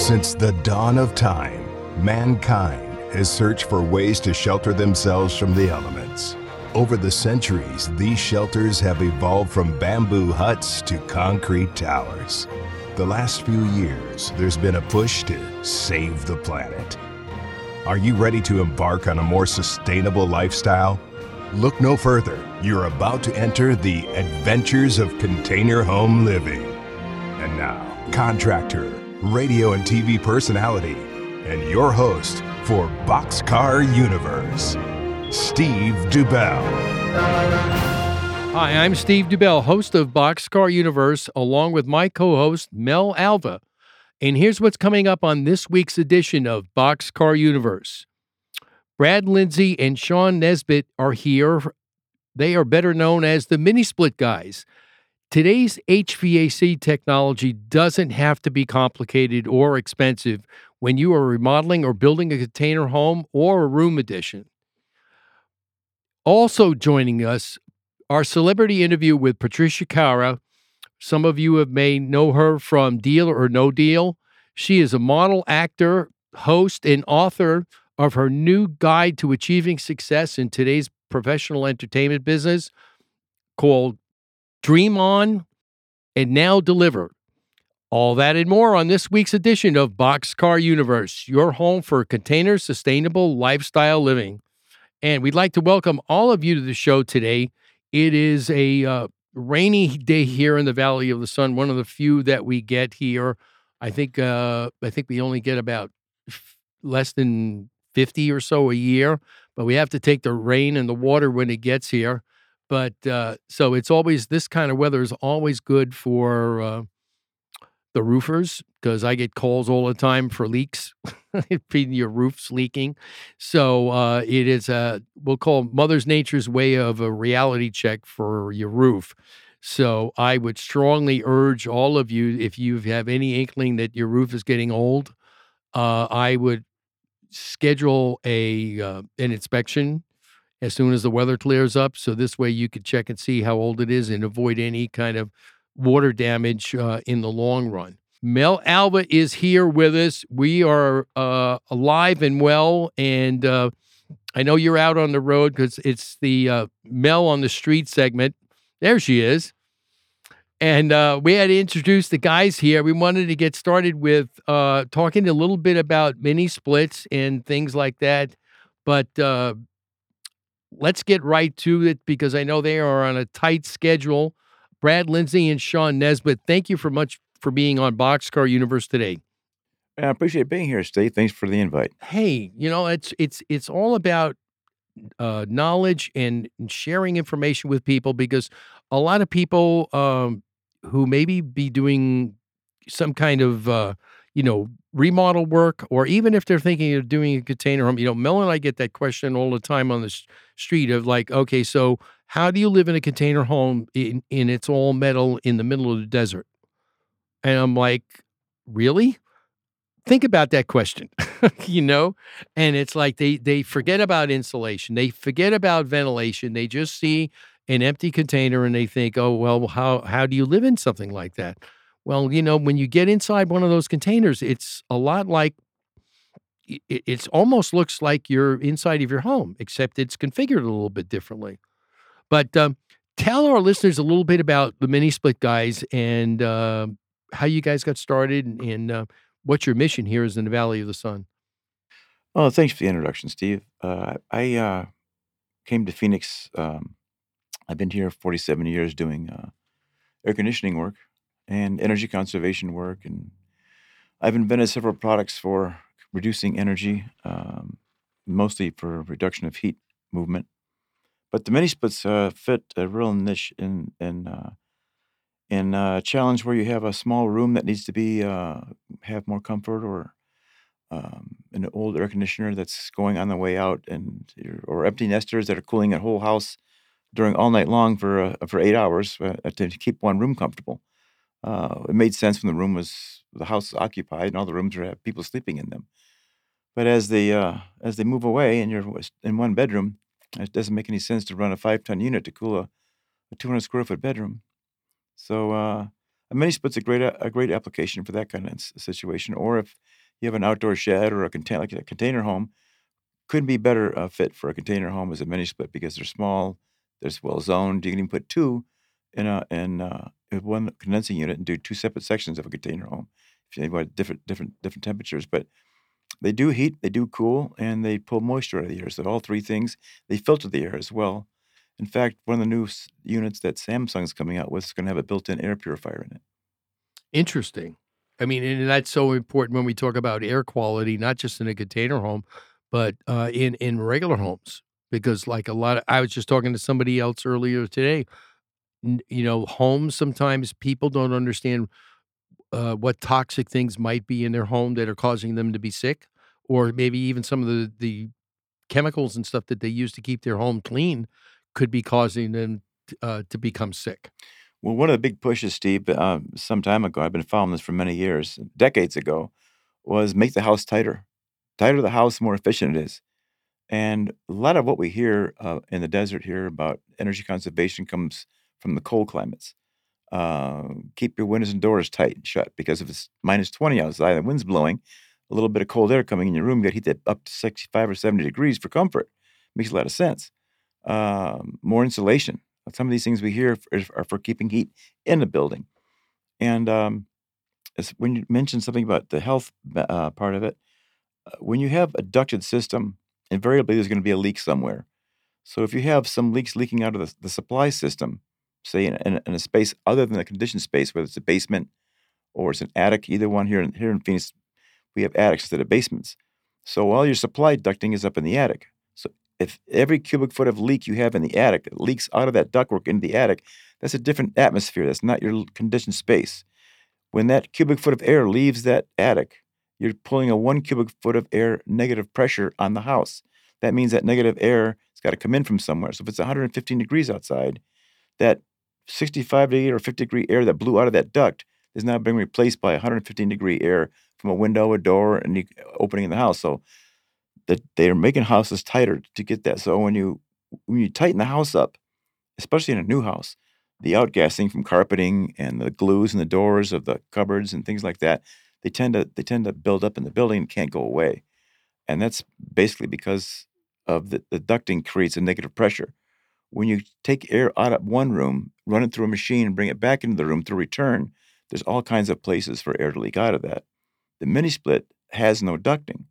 Since the dawn of time, mankind has searched for ways to shelter themselves from the elements. Over the centuries, these shelters have evolved from bamboo huts to concrete towers. The last few years, there's been a push to save the planet. Are you ready to embark on a more sustainable lifestyle? Look no further. You're about to enter the adventures of container home living. And now, contractor, radio and TV personality, and your host for Boxcar Universe, Steve Dubell. Hi, I'm Steve Dubell, host of Boxcar Universe, along with my co host, Mel Alva. And here's what's coming up on this week's edition of Boxcar Universe. Brad Lindsay and Sean Nesbitt are here. They are better known as the Mini Split Guys. Today's HVAC technology doesn't have to be complicated or expensive when you are remodeling or building a container home or a room addition. Also joining us, our celebrity interview with Patricia Kara. Some of you have may know her from Deal or No Deal. She is a model, actor, host, and author of her new guide to achieving success in today's professional entertainment business called Dream On and Now Deliver. All that and more on this week's edition of Boxcar Universe, your home for container sustainable lifestyle living. And we'd like to welcome all of you to the show today. It is a uh, rainy day here in the Valley of the Sun, one of the few that we get here. I think uh, I think we only get about f- less than 50 or so a year, but we have to take the rain and the water when it gets here. But uh, so it's always this kind of weather is always good for uh, the roofers because I get calls all the time for leaks, your roof's leaking. So uh, it is a we'll call Mother's Nature's way of a reality check for your roof. So I would strongly urge all of you, if you have any inkling that your roof is getting old, uh, I would schedule a uh, an inspection as soon as the weather clears up. So this way you could check and see how old it is and avoid any kind of water damage uh, in the long run. Mel Alva is here with us. We are uh, alive and well, and uh, I know you're out on the road because it's the uh, Mel on the Street segment. There she is. And uh, we had to introduce the guys here. We wanted to get started with uh, talking a little bit about mini splits and things like that. But let's get right to it because I know they are on a tight schedule. Brad Lindsay and Sean Nesbitt, thank you for much for being on Boxcar Universe today. I appreciate being here, Steve. Thanks for the invite. Hey, you know it's it's it's all about uh, knowledge and sharing information with people because a lot of people um, who maybe be doing some kind of uh, you know remodel work or even if they're thinking of doing a container home you know mel and i get that question all the time on the street of like okay so how do you live in a container home in, in it's all metal in the middle of the desert? And i'm like really? Think about that question. You know? And it's like they they forget about insulation. They forget about ventilation. They just see an empty container and they think oh well how how do you live in something like that? Well, you know, when you get inside one of those containers, it's a lot like it, it's almost looks like you're inside of your home, except it's configured a little bit differently. But um, tell our listeners a little bit about the mini split guys and uh, how you guys got started and, and uh, what your mission here is in the Valley of the Sun. Oh, thanks for the introduction, Steve. Uh, I uh, came to Phoenix. Um, I've been here 47 years doing uh, air conditioning work and energy conservation work. And I've invented several products for reducing energy, um, mostly for reduction of heat movement. But the mini splits uh, fit a real niche in in uh, in a challenge where you have a small room that needs to be uh, have more comfort, or um, an old air conditioner that's going on the way out, and or empty nesters that are cooling a whole house during all night long for uh, for eight hours uh, to keep one room comfortable. Uh, it made sense when the room was the house was occupied and all the rooms have people sleeping in them. But as they uh, as they move away and you're in one bedroom, it doesn't make any sense to run a five ton unit to cool a, a 200 square foot bedroom. So uh, a mini split's a great a great application for that kind of situation. Or if you have an outdoor shed or a container like a container home, couldn't be better uh, fit for a container home as a mini split because they're small, they're well zoned. You can even put two in a in uh, one condensing unit and do two separate sections of a container home if you want different different different temperatures. But they do heat, they do cool, and they pull moisture out of the air. So all three things. They filter the air as well. In fact, one of the new units that Samsung's coming out with is going to have a built-in air purifier in it. Interesting. I mean, and that's so important when we talk about air quality, not just in a container home, but uh, in in regular homes. Because, like a lot of, I was just talking to somebody else earlier today. You know, homes sometimes people don't understand uh, what toxic things might be in their home that are causing them to be sick, or maybe even some of the the chemicals and stuff that they use to keep their home clean could be causing them uh, to become sick. Well, one of the big pushes, Steve, uh, some time ago, I've been following this for many years, decades ago, was make the house tighter. Tighter the house, more efficient it is. And a lot of what we hear uh, in the desert here about energy conservation comes from the cold climates. Uh, keep your windows and doors tight and shut because if it's minus 20 outside, the wind's blowing, a little bit of cold air coming in your room, you got to heat that up to 65 or 70 degrees for comfort. Makes a lot of sense. Um, more insulation. Some of these things we hear are for keeping heat in the building. And um, when you mentioned something about the health uh, part of it, uh, when you have a ducted system, invariably there's going to be a leak somewhere. So if you have some leaks leaking out of the, the supply system, say in, in, in, a space other than the conditioned space, whether it's a basement or it's an attic, either one here in, here in Phoenix, we have attics instead of basements. So all your supply ducting is up in the attic. So if every cubic foot of leak you have in the attic leaks out of that ductwork into the attic, that's a different atmosphere. That's not your conditioned space. When that cubic foot of air leaves that attic, you're pulling a one cubic foot of air negative pressure on the house. That means that negative air has got to come in from somewhere. So if it's 115 degrees outside, that 65 degree or 50 degree air that blew out of that duct is now being replaced by 115 degree air from a window, a door, and opening in the house. So that they're making houses tighter to get that. So when you when you tighten the house up, especially in a new house, the outgassing from carpeting and the glues in the doors of the cupboards and things like that, they tend to they tend to build up in the building and can't go away. And that's basically because of the, the ducting creates a negative pressure. When you take air out of one room, run it through a machine, and bring it back into the room through return, there's all kinds of places for air to leak out of that. The mini split has no ducting.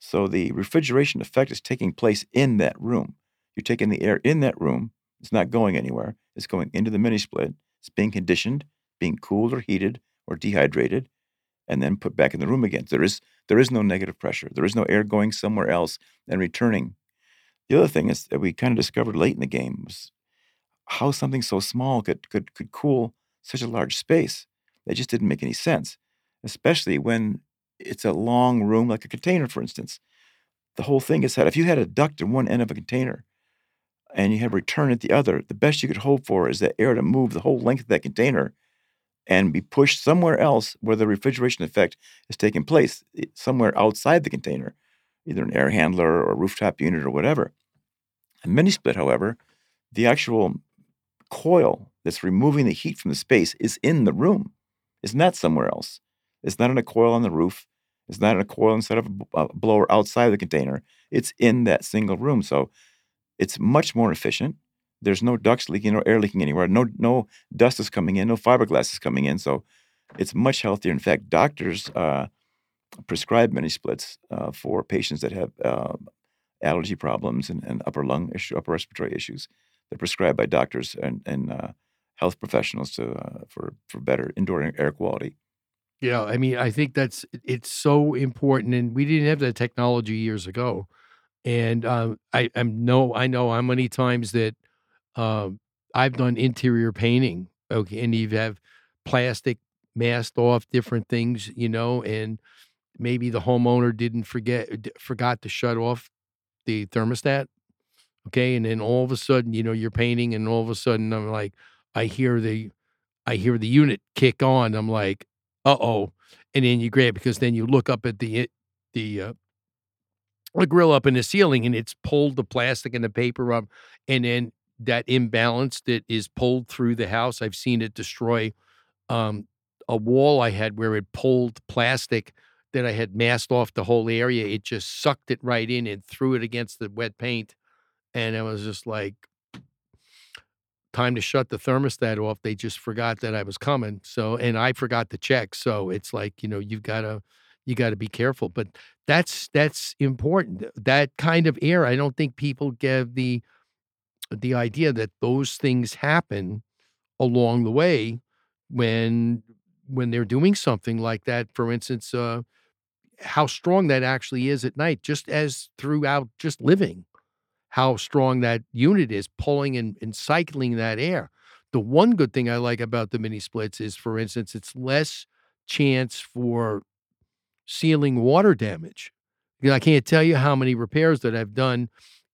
So the refrigeration effect is taking place in that room. You're taking the air in that room, it's not going anywhere. It's going into the mini split. It's being conditioned, being cooled or heated or dehydrated, and then put back in the room again. There is there is no negative pressure. There is no air going somewhere else and returning the other thing is that we kind of discovered late in the game was how something so small could could could cool such a large space. That just didn't make any sense, especially when it's a long room like a container, for instance. The whole thing is that if you had a duct in one end of a container and you had a return at the other, the best you could hope for is that air to move the whole length of that container and be pushed somewhere else where the refrigeration effect is taking place, somewhere outside the container, either an air handler or a rooftop unit or whatever. A mini split, however, the actual coil that's removing the heat from the space is in the room. It's not somewhere else. It's not in a coil on the roof. It's not in a coil inside of a blower outside of the container. It's in that single room. So it's much more efficient. There's no ducts leaking or air leaking anywhere. No, no dust is coming in. No fiberglass is coming in. So it's much healthier. In fact, doctors uh, prescribe mini splits uh, for patients that have uh, allergy problems and, and upper lung issue, upper respiratory issues. They're prescribed by doctors and, and uh, health professionals to uh, for for better indoor air quality. Yeah, I mean, I think that's it's so important, and we didn't have that technology years ago. And um, I am no, I know how many times that um, I've done interior painting. Okay, and you have plastic masked off different things, you know, and maybe the homeowner didn't forget forgot to shut off the thermostat. Okay. And then all of a sudden, you know, you're painting and all of a sudden I'm like, I hear the I hear the unit kick on. I'm like, uh oh. And then you grab because then you look up at the the uh, the grill up in the ceiling and it's pulled the plastic and the paper up and then that imbalance that is pulled through the house i've seen it destroy um, a wall I had where it pulled plastic that I had masked off the whole area. It just sucked it right in and threw it against the wet paint. And I was just like, time to shut the thermostat off. They just forgot that I was coming. So, and I forgot to check. So it's like, you know, you've got to, you got to be careful. But that's, that's important. That kind of air, I don't think people give the, the idea that those things happen along the way when when they're doing something like that for instance uh how strong that actually is at night just as throughout just living how strong that unit is pulling and, and cycling that air. The one good thing i like about the mini splits is for instance it's less chance for ceiling water damage. I can't tell you how many repairs that i've done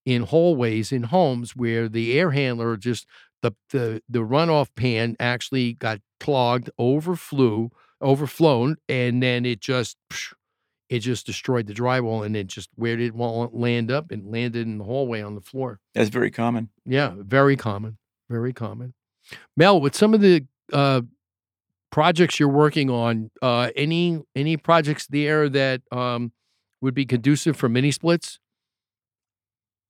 in hallways in homes where the air handler just the the the runoff pan actually got clogged, overflew, overflown, and then it just it just destroyed the drywall and it just where did it land up and landed in the hallway on the floor. That's very common. Yeah, very common. Very common. Mel, with some of the uh, projects you're working on, uh, any any projects there that um, would be conducive for mini splits?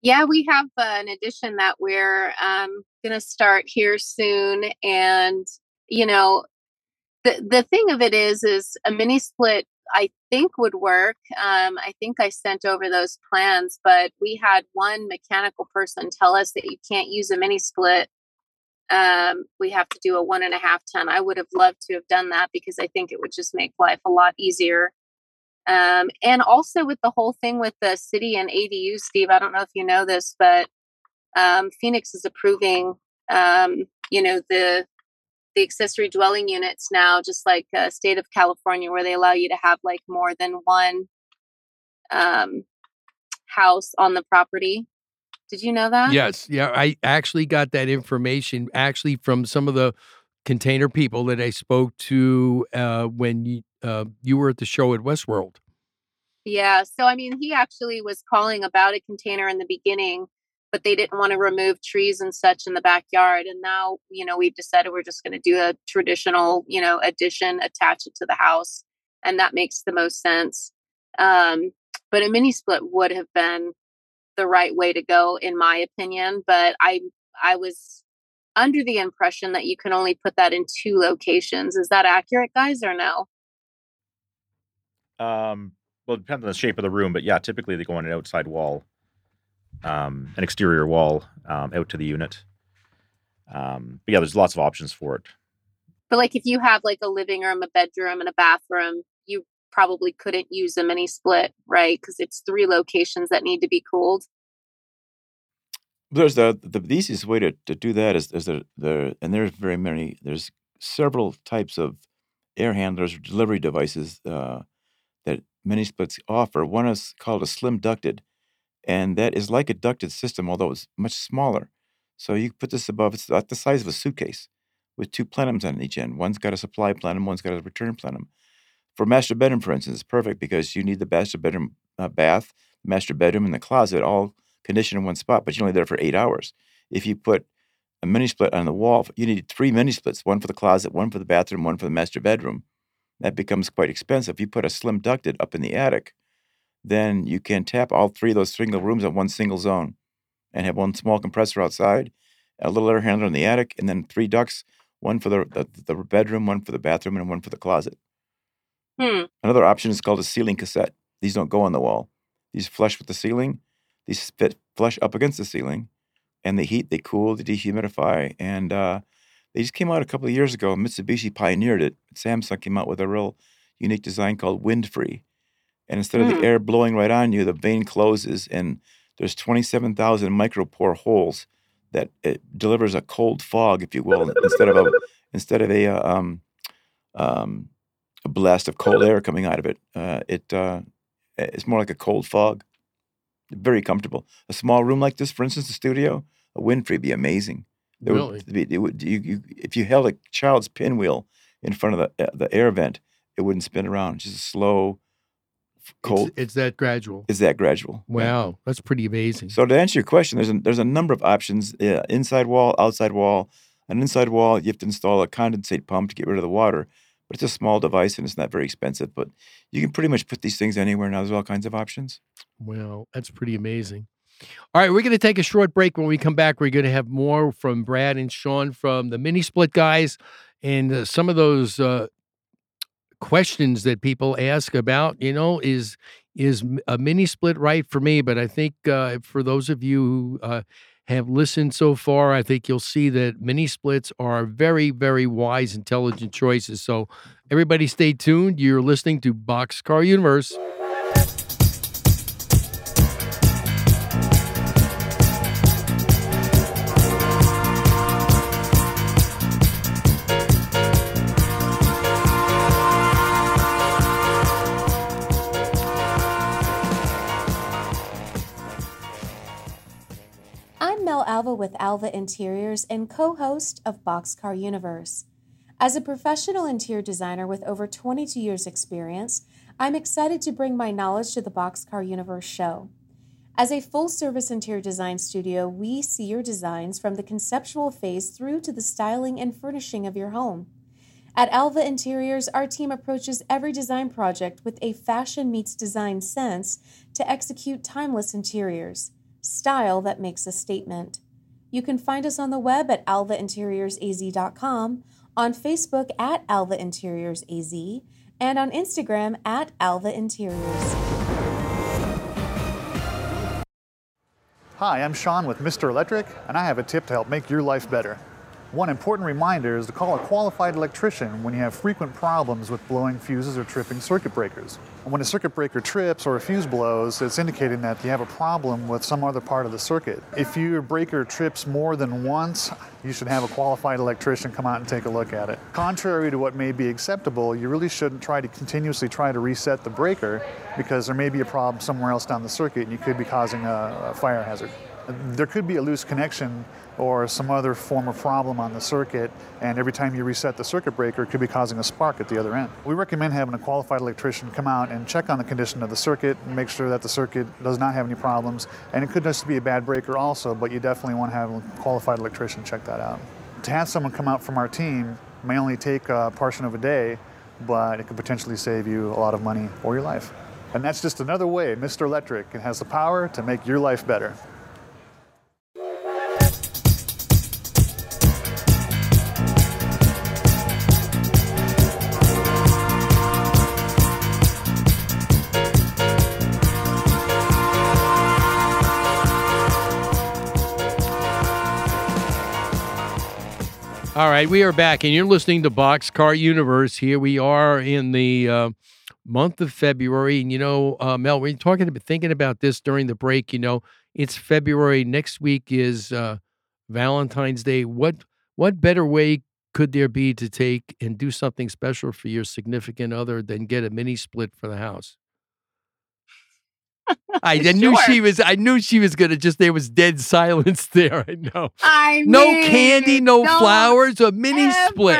Yeah, we have uh, an addition that we're um, going to start here soon, and you know, the the thing of it is, is a mini split. I think would work. Um, I think I sent over those plans, but we had one mechanical person tell us that you can't use a mini split. Um, we have to do a one and a half ton. I would have loved to have done that because I think it would just make life a lot easier. Um, and also with the whole thing with the city and ADU, Steve, I don't know if you know this, but um, Phoenix is approving, um, you know, the the accessory dwelling units now, just like uh, state of California, where they allow you to have like more than one um, house on the property. Did you know that? Yes. Yeah, I actually got that information actually from some of the container people that I spoke to uh, when you, uh, you were at the show at Westworld. Yeah. So, I mean, he actually was calling about a container in the beginning, but they didn't want to remove trees and such in the backyard. And now, you know, we've decided we're just going to do a traditional, you know, addition, attach it to the house. And that makes the most sense. Um, but a mini split would have been the right way to go, in my opinion. But I, I was under the impression that you can only put that in two locations. Is that accurate, guys, or no? Um, well, it depends on the shape of the room, but yeah, typically they go on an outside wall, um, an exterior wall um, out to the unit. Um, but yeah, there's lots of options for it. But like if you have like a living room, a bedroom, and a bathroom, you probably couldn't use a mini split, right? Because it's three locations that need to be cooled. There's the, the the easiest way to, to do that is is the, the and there's very many there's several types of air handlers or delivery devices uh, that mini splits offer. One is called a slim ducted, and that is like a ducted system, although it's much smaller. So you put this above it's about the size of a suitcase with two plenums on each end. One's got a supply plenum, one's got a return plenum. For master bedroom, for instance, it's perfect because you need the master bedroom uh, bath, master bedroom, and the closet all conditioned in one spot, but you're only there for eight hours. If you put a mini split on the wall, you need three mini splits one for the closet, one for the bathroom, one for the master bedroom. That becomes quite expensive. You put a slim ducted up in the attic, then you can tap all three of those single rooms at one single zone and have one small compressor outside, a little air handler in the attic, and then three ducts one for the, the, the bedroom, one for the bathroom, and one for the closet. Hmm. Another option is called a ceiling cassette. These don't go on the wall. These flush with the ceiling, these fit flush up against the ceiling, and they heat, they cool, they dehumidify, and uh, they just came out a couple of years ago. Mitsubishi pioneered it. Samsung came out with a real unique design called Wind Free, and instead of the Hmm. air blowing right on you, the vane closes, and there's 27,000 micropore holes that it delivers a cold fog, if you will, instead of a instead of a uh, um, um, a blast of cold air coming out of it. Uh, it uh, it's more like a cold fog. Very comfortable. A small room like this, for instance, the studio, a wind free be amazing. It Really? would be, it would, you, you, if you held a child's pinwheel in front of the uh, the air vent, it wouldn't spin around. Just a slow, cold. It's, it's that gradual. Is that gradual? Yeah. Wow, that's pretty amazing. So to answer your question, there's a, there's a number of options: uh, inside wall, outside wall. An inside wall, you have to install a condensate pump to get rid of the water. but it's a small device and it's not very expensive. But you can pretty much put these things anywhere now. There's all kinds of options. Well, that's pretty amazing. All right, we're going to take a short break. When we come back, we're going to have more from Brad and Sean from the mini split guys and uh, some of those uh, questions that people ask about, you know, is is a mini split right for me? But I think uh, for those of you who uh, have listened so far, I think you'll see that mini splits are very, very wise, intelligent choices. So everybody stay tuned. You're listening to Boxcar Universe. Alva with Alva Interiors and co host of Boxcar Universe. As a professional interior designer with over 22 years' experience, I'm excited to bring my knowledge to the Boxcar Universe show. As a full service interior design studio, we see your designs from the conceptual phase through to the styling and furnishing of your home. At Alva Interiors, our team approaches every design project with a fashion meets design sense to execute timeless interiors style that makes a statement. You can find us on the web at alvainteriorsaz.com, on Facebook at alvainteriorsaz, and on Instagram at alvainteriors. Hi, I'm Sean with Mr. Electric, and I have a tip to help make your life better. One important reminder is to call a qualified electrician when you have frequent problems with blowing fuses or tripping circuit breakers. When a circuit breaker trips or a fuse blows, it's indicating that you have a problem with some other part of the circuit. If your breaker trips more than once, you should have a qualified electrician come out and take a look at it. Contrary to what may be acceptable, you really shouldn't try to continuously try to reset the breaker because there may be a problem somewhere else down the circuit and you could be causing a, a fire hazard. There could be a loose connection or some other form of problem on the circuit, and every time you reset the circuit breaker, it could be causing a spark at the other end. We recommend having a qualified electrician come out and check on the condition of the circuit and make sure that the circuit does not have any problems. And it could just be a bad breaker also, but you definitely want to have a qualified electrician check that out. To have someone come out from our team may only take a portion of a day, but it could potentially save you a lot of money or your life. And that's just another way Mr. Electric has the power to make your life better. All right, we are back, and you're listening to Boxcar Universe. Here we are in the uh, month of February, and you know, uh, Mel, we're talking about thinking about this during the break. You know, it's February. Next week is uh, Valentine's Day. What what better way could there be to take and do something special for your significant other than get a mini split for the house? I, I knew she was. I knew she was gonna just. There was dead silence there. I know. I mean, No candy, no don't flowers, a mini split.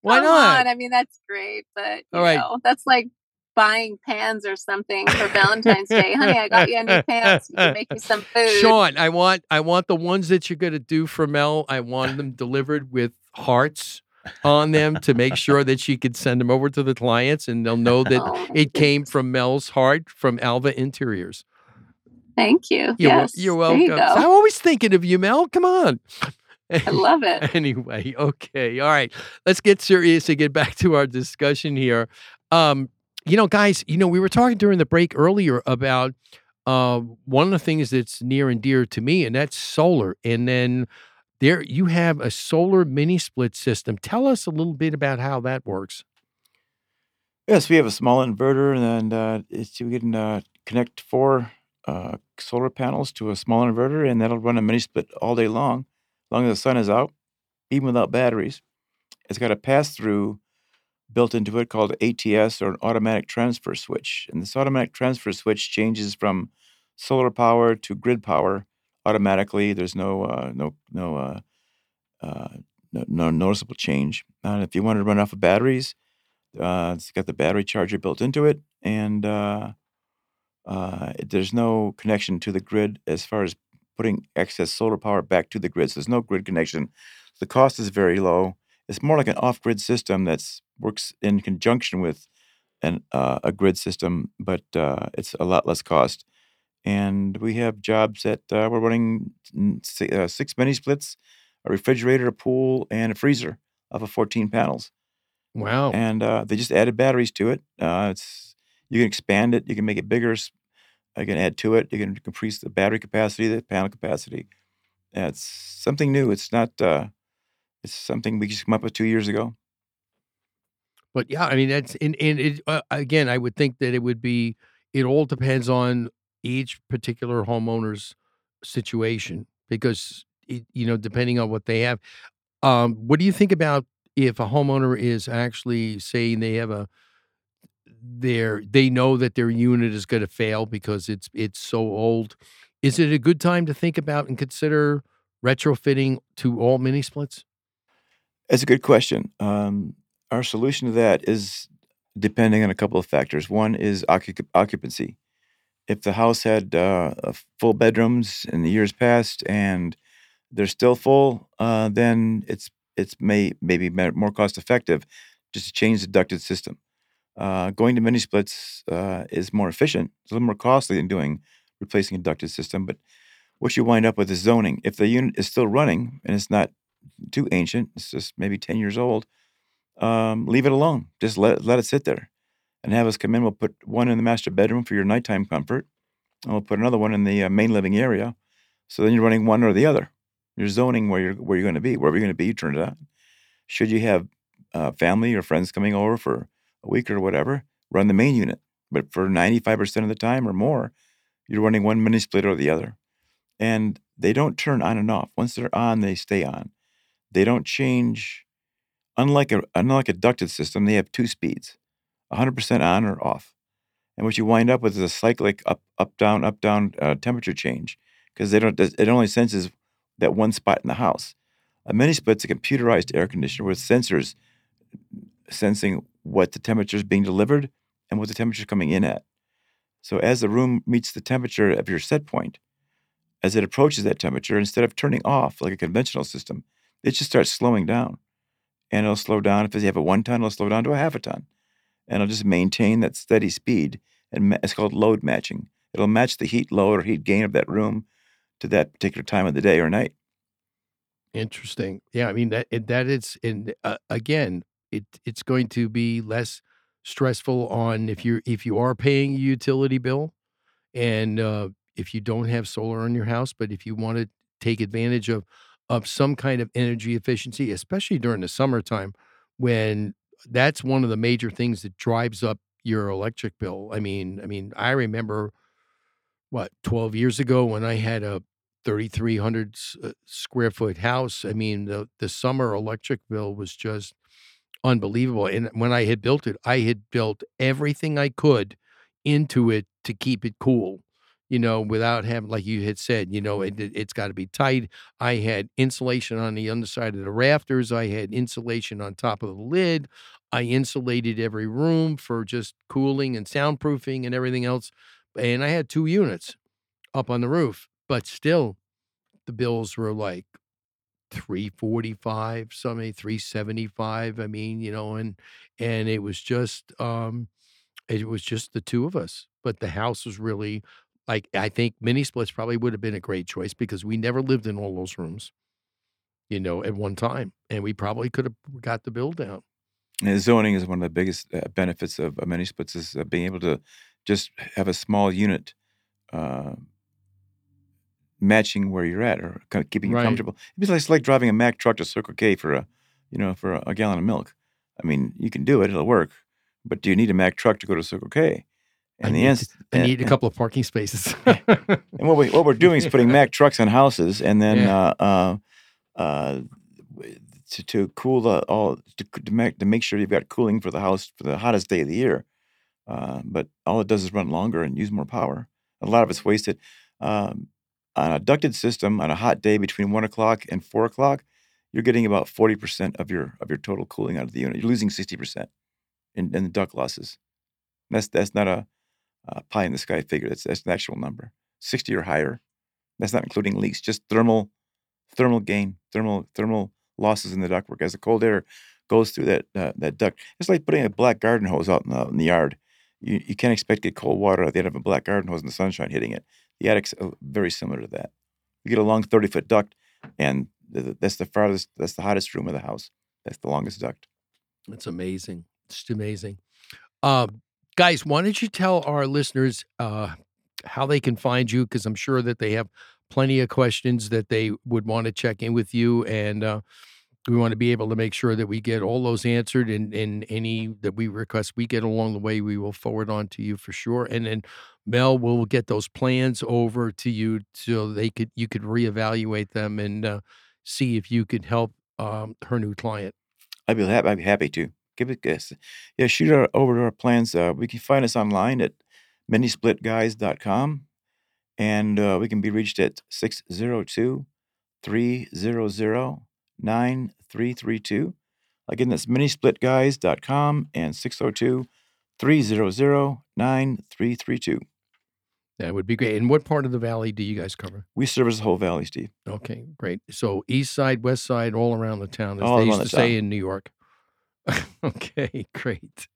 Why Come not? on. I mean, that's great, but you All right. know, that's like buying pans or something for Valentine's Day. Honey, I got you a new pants. You can make me some food. Sean, I want I want the ones that you're gonna do for Mel. I want them delivered with hearts on them to make sure that she could send them over to the clients and they'll know that Oh, it came from Mel's heart from Alva Interiors. Thank you. You're, yes. you're welcome. you. I'm always thinking of you, Mel. Come on. I love it. anyway, okay. All right. Let's get serious and get back to our discussion here. Um, you know, guys, you know, we were talking during the break earlier about uh, one of the things that's near and dear to me, and that's solar. And then there you have a solar mini split system. Tell us a little bit about how that works. Yes, we have a small inverter, and uh, we can uh, connect four uh, solar panels to a small inverter, and that'll run a mini split all day long, as long as the sun is out, even without batteries. It's got a pass through built into it called ATS or an automatic transfer switch. And this automatic transfer switch changes from solar power to grid power automatically. There's no uh, no no, uh, uh, no no noticeable change. Uh, if you want to run off of batteries, uh, it's got the battery charger built into it, and uh, uh, there's no connection to the grid as far as putting excess solar power back to the grid. So there's no grid connection. The cost is very low, It's more like an off-grid system that's works in conjunction with an a grid system, but it's a lot less cost. And we have jobs that uh, we're running uh, six mini splits, a refrigerator, a pool, and a freezer off of 14 panels. Wow. And uh, they just added batteries to it. Uh, it's you can expand it, you can make it bigger. You can add to it. You can increase the battery capacity, the panel capacity. It's something new. It's not. Uh, it's something we just came up with two years ago. But yeah, I mean that's and and it uh, again, I would think that it would be. It all depends on each particular homeowner's situation because it, you know depending on what they have. Um, what do you think about if a homeowner is actually saying they have a their they know that their unit is going to fail because it's it's so old? Is it a good time to think about and consider retrofitting to all mini splits? that's a good question. Um, our solution to that is depending on a couple of factors. One is occup- occupancy. If the house had uh, full bedrooms in the years past and they're still full, uh, then it's it's may maybe more cost effective just to change the ducted system. Uh, going to mini splits uh, is more efficient. It's a little more costly than doing replacing a ducted system, but what you wind up with is zoning. If the unit is still running and it's not too ancient, it's just maybe 10 years old, um, leave it alone. Just let, let it sit there and have us come in. We'll put one in the master bedroom for your nighttime comfort, and we'll put another one in the uh, main living area. So then you're running one or the other. You're zoning where you're where you're going to be. Wherever you're going to be, you turn it on. Should you have uh, family or friends coming over for a week or whatever, run the main unit. But for 95% of the time or more, you're running one mini split or the other. And they don't turn on and off. Once they're on, they stay on. They don't change. Unlike a unlike a ducted system, they have two speeds, 100% on or off. And what you wind up with is a cyclic up up down up down uh, temperature change because they don't. It only senses that one spot in the house. A mini split's a computerized air conditioner with sensors sensing what the temperature is being delivered and what the temperature is coming in at. So as the room meets the temperature of your set point, as it approaches that temperature, instead of turning off like a conventional system, it just starts slowing down. And it'll slow down. If you have a one ton, it'll slow down to a half a ton. And it'll just maintain that steady speed. And ma- it's called load matching. It'll match the heat load or heat gain of that room to that particular time of the day or night. Interesting. Yeah, I mean that that is in uh, again, it it's going to be less stressful on if you if you are paying a utility bill and uh, if you don't have solar on your house, but if you want to take advantage of of some kind of energy efficiency, especially during the summertime when that's one of the major things that drives up your electric bill. I mean, I mean, I remember what 12 years ago when I had a 3,300 s- uh, square foot house. I mean, the, the summer electric bill was just unbelievable. And when I had built it, I had built everything I could into it to keep it cool, you know, without having, like you had said, you know, it, it- it's got to be tight. I had insulation on the underside of the rafters, I had insulation on top of the lid. I insulated every room for just cooling and soundproofing and everything else. And I had two units up on the roof, but still the bills were like 345 something 375 i mean you know and and it was just um it was just the two of us but the house was really like i think mini splits probably would have been a great choice because we never lived in all those rooms you know at one time and we probably could have got the bill down And zoning is one of the biggest uh, benefits of uh, mini splits is uh, being able to just have a small unit uh, matching where you're at or kind of keeping you Right. comfortable. It's like, it's like driving a Mack truck to Circle K for a, you know, for a, a gallon of milk. I mean, you can do it; it'll work. But do you need a Mack truck to go to Circle K? And the need, answer, to- need a couple of parking spaces and what we what we're doing is putting Mack trucks on houses, and then Yeah. uh, uh, uh, to to cool the all to, to make to make sure you've got cooling for the house for the hottest day of the year. Uh, but all it does is run longer and use more power. A lot of it's wasted. Um, on a ducted system, on a hot day between one o'clock and four o'clock, you're getting about forty percent of your of your total cooling out of the unit. You're losing sixty percent in, in the duct losses. That's that's not a, a pie in the sky figure. That's that's an actual number, sixty or higher. That's not including leaks, just thermal thermal gain, thermal thermal losses in the ductwork as the cold air goes through that uh, that duct. It's like putting a black garden hose out in the, in the yard. You, you can't expect to get cold water at the end of a black garden hose in the sunshine hitting it. The attic's uh, very similar to that. You get a long 30 foot duct, and th- that's the farthest, that's the hottest room of the house. That's the longest duct. It's amazing. It's amazing. Uh, guys, why don't you tell our listeners uh, how they can find you? Because I'm sure that they have plenty of questions that they would want to check in with you. And uh, we want to be able to make sure that we get all those answered and, and any that we request we get along the way, we will forward on to you for sure. And then Mel will get those plans over to you so they could you could reevaluate them and uh, see if you could help um, her new client. I'd be happy. I'd be happy to give it this. Yeah, shoot our, over to our plans. Uh, we can find us online at minisplitguys.com and uh, we can be reached at 602 300 9332. Again, that's minisplitguys.com and 602 300 9332. That would be great. And what part of the valley do you guys cover? We service the whole valley, Steve. Okay, great. So east side, west side, all around the town, as All they used the to say in New York. okay, great.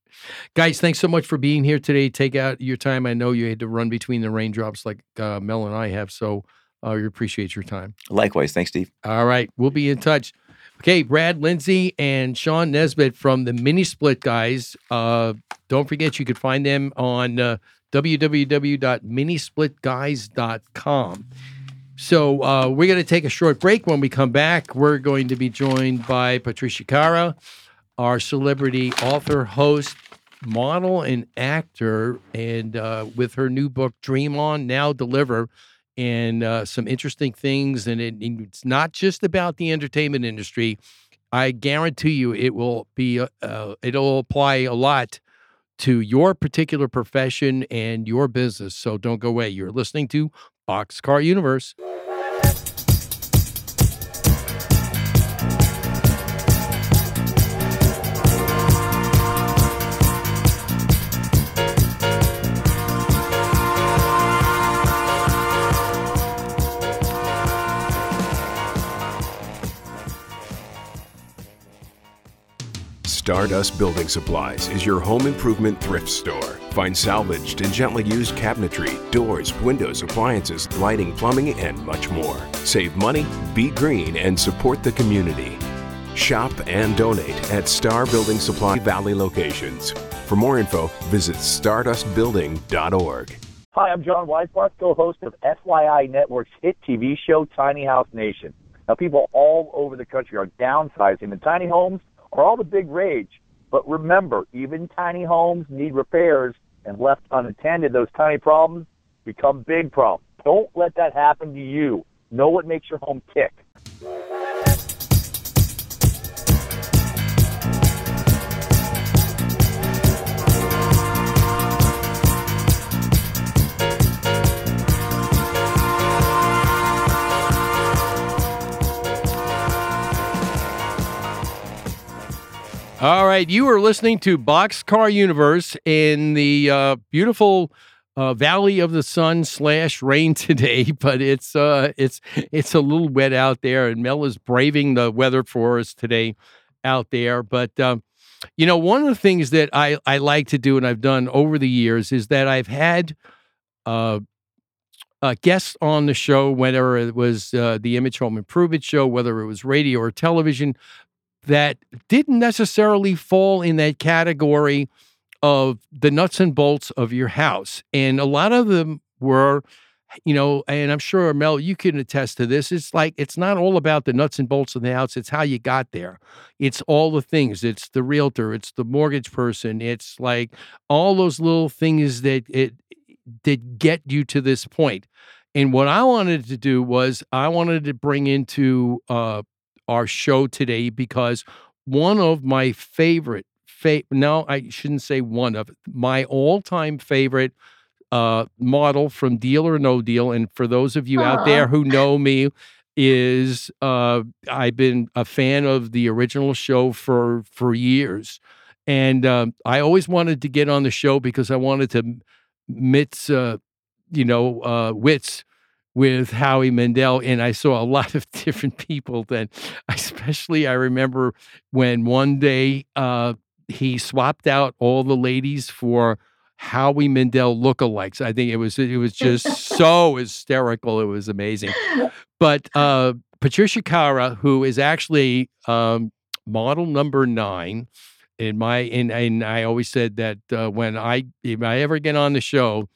Guys, thanks so much for being here today. Take out your time. I know you had to run between the raindrops like uh, Mel and I have, so uh, we appreciate your time. Likewise. Thanks, Steve. All right, we'll be in touch. Okay, Brad Lindsay and Sean Nesbitt from the Mini Split guys. Uh, don't forget you could find them on uh, www.minisplitguys.com. So uh, we're going to take a short break. When we come back, we're going to be joined by Patricia Kara, our celebrity author, host, model, and actor, and uh, with her new book, Dream On, Now Deliver, and uh, some interesting things. And it, it's not just about the entertainment industry. I guarantee you, it will be. Uh, uh, it'll apply a lot to your particular profession and your business. So don't go away. You're listening to Boxcar Universe. Stardust Building Supplies is your home improvement thrift store. Find salvaged and gently used cabinetry, doors, windows, appliances, lighting, plumbing, and much more. Save money, be green, and support the community. Shop and donate at Star Building Supply Valley locations. For more info, visit stardustbuilding.org. Hi, I'm John Weisbarth, co-host of FYI Network's hit TV show Tiny House Nation. Now, people all over the country are downsizing, and tiny homes are all the big rage. But remember, even tiny homes need repairs, and left unattended, those tiny problems become big problems. Don't let that happen to you. Know what makes your home tick. All right, you are listening to Boxcar Universe in the uh, beautiful uh, Valley of the Sun slash rain today, but it's uh, it's it's a little wet out there, and Mel is braving the weather for us today out there. But um, you know, one of the things that I I like to do, and I've done over the years, is that I've had uh, uh, guests on the show, whether it was uh, the Image Home Improvement Show, whether it was radio or television, that didn't necessarily fall in that category of the nuts and bolts of your house. And a lot of them were, you know, and I'm sure Mel, you can attest to this. It's like it's not all about the nuts and bolts of the house, it's how you got there. It's all the things. It's the realtor, it's the mortgage person, it's like all those little things that it that get you to this point. And what I wanted to do was I wanted to bring into uh our show today because one of my favorite fa- no i shouldn't say one of my all-time favorite uh, model from deal or no deal and for those of you out there who know me is uh, i've been a fan of the original show for for years. And um, i always wanted to get on the show because i wanted to mitts uh, you know uh, wits with Howie Mandel, and I saw a lot of different people. Then, especially, I remember when one day uh, he swapped out all the ladies for Howie Mandel lookalikes. I think it was it was just so hysterical. It was amazing. But uh, Patricia Kara, who is actually um, model number nine in my and and I always said that uh, when I if I ever get on the show,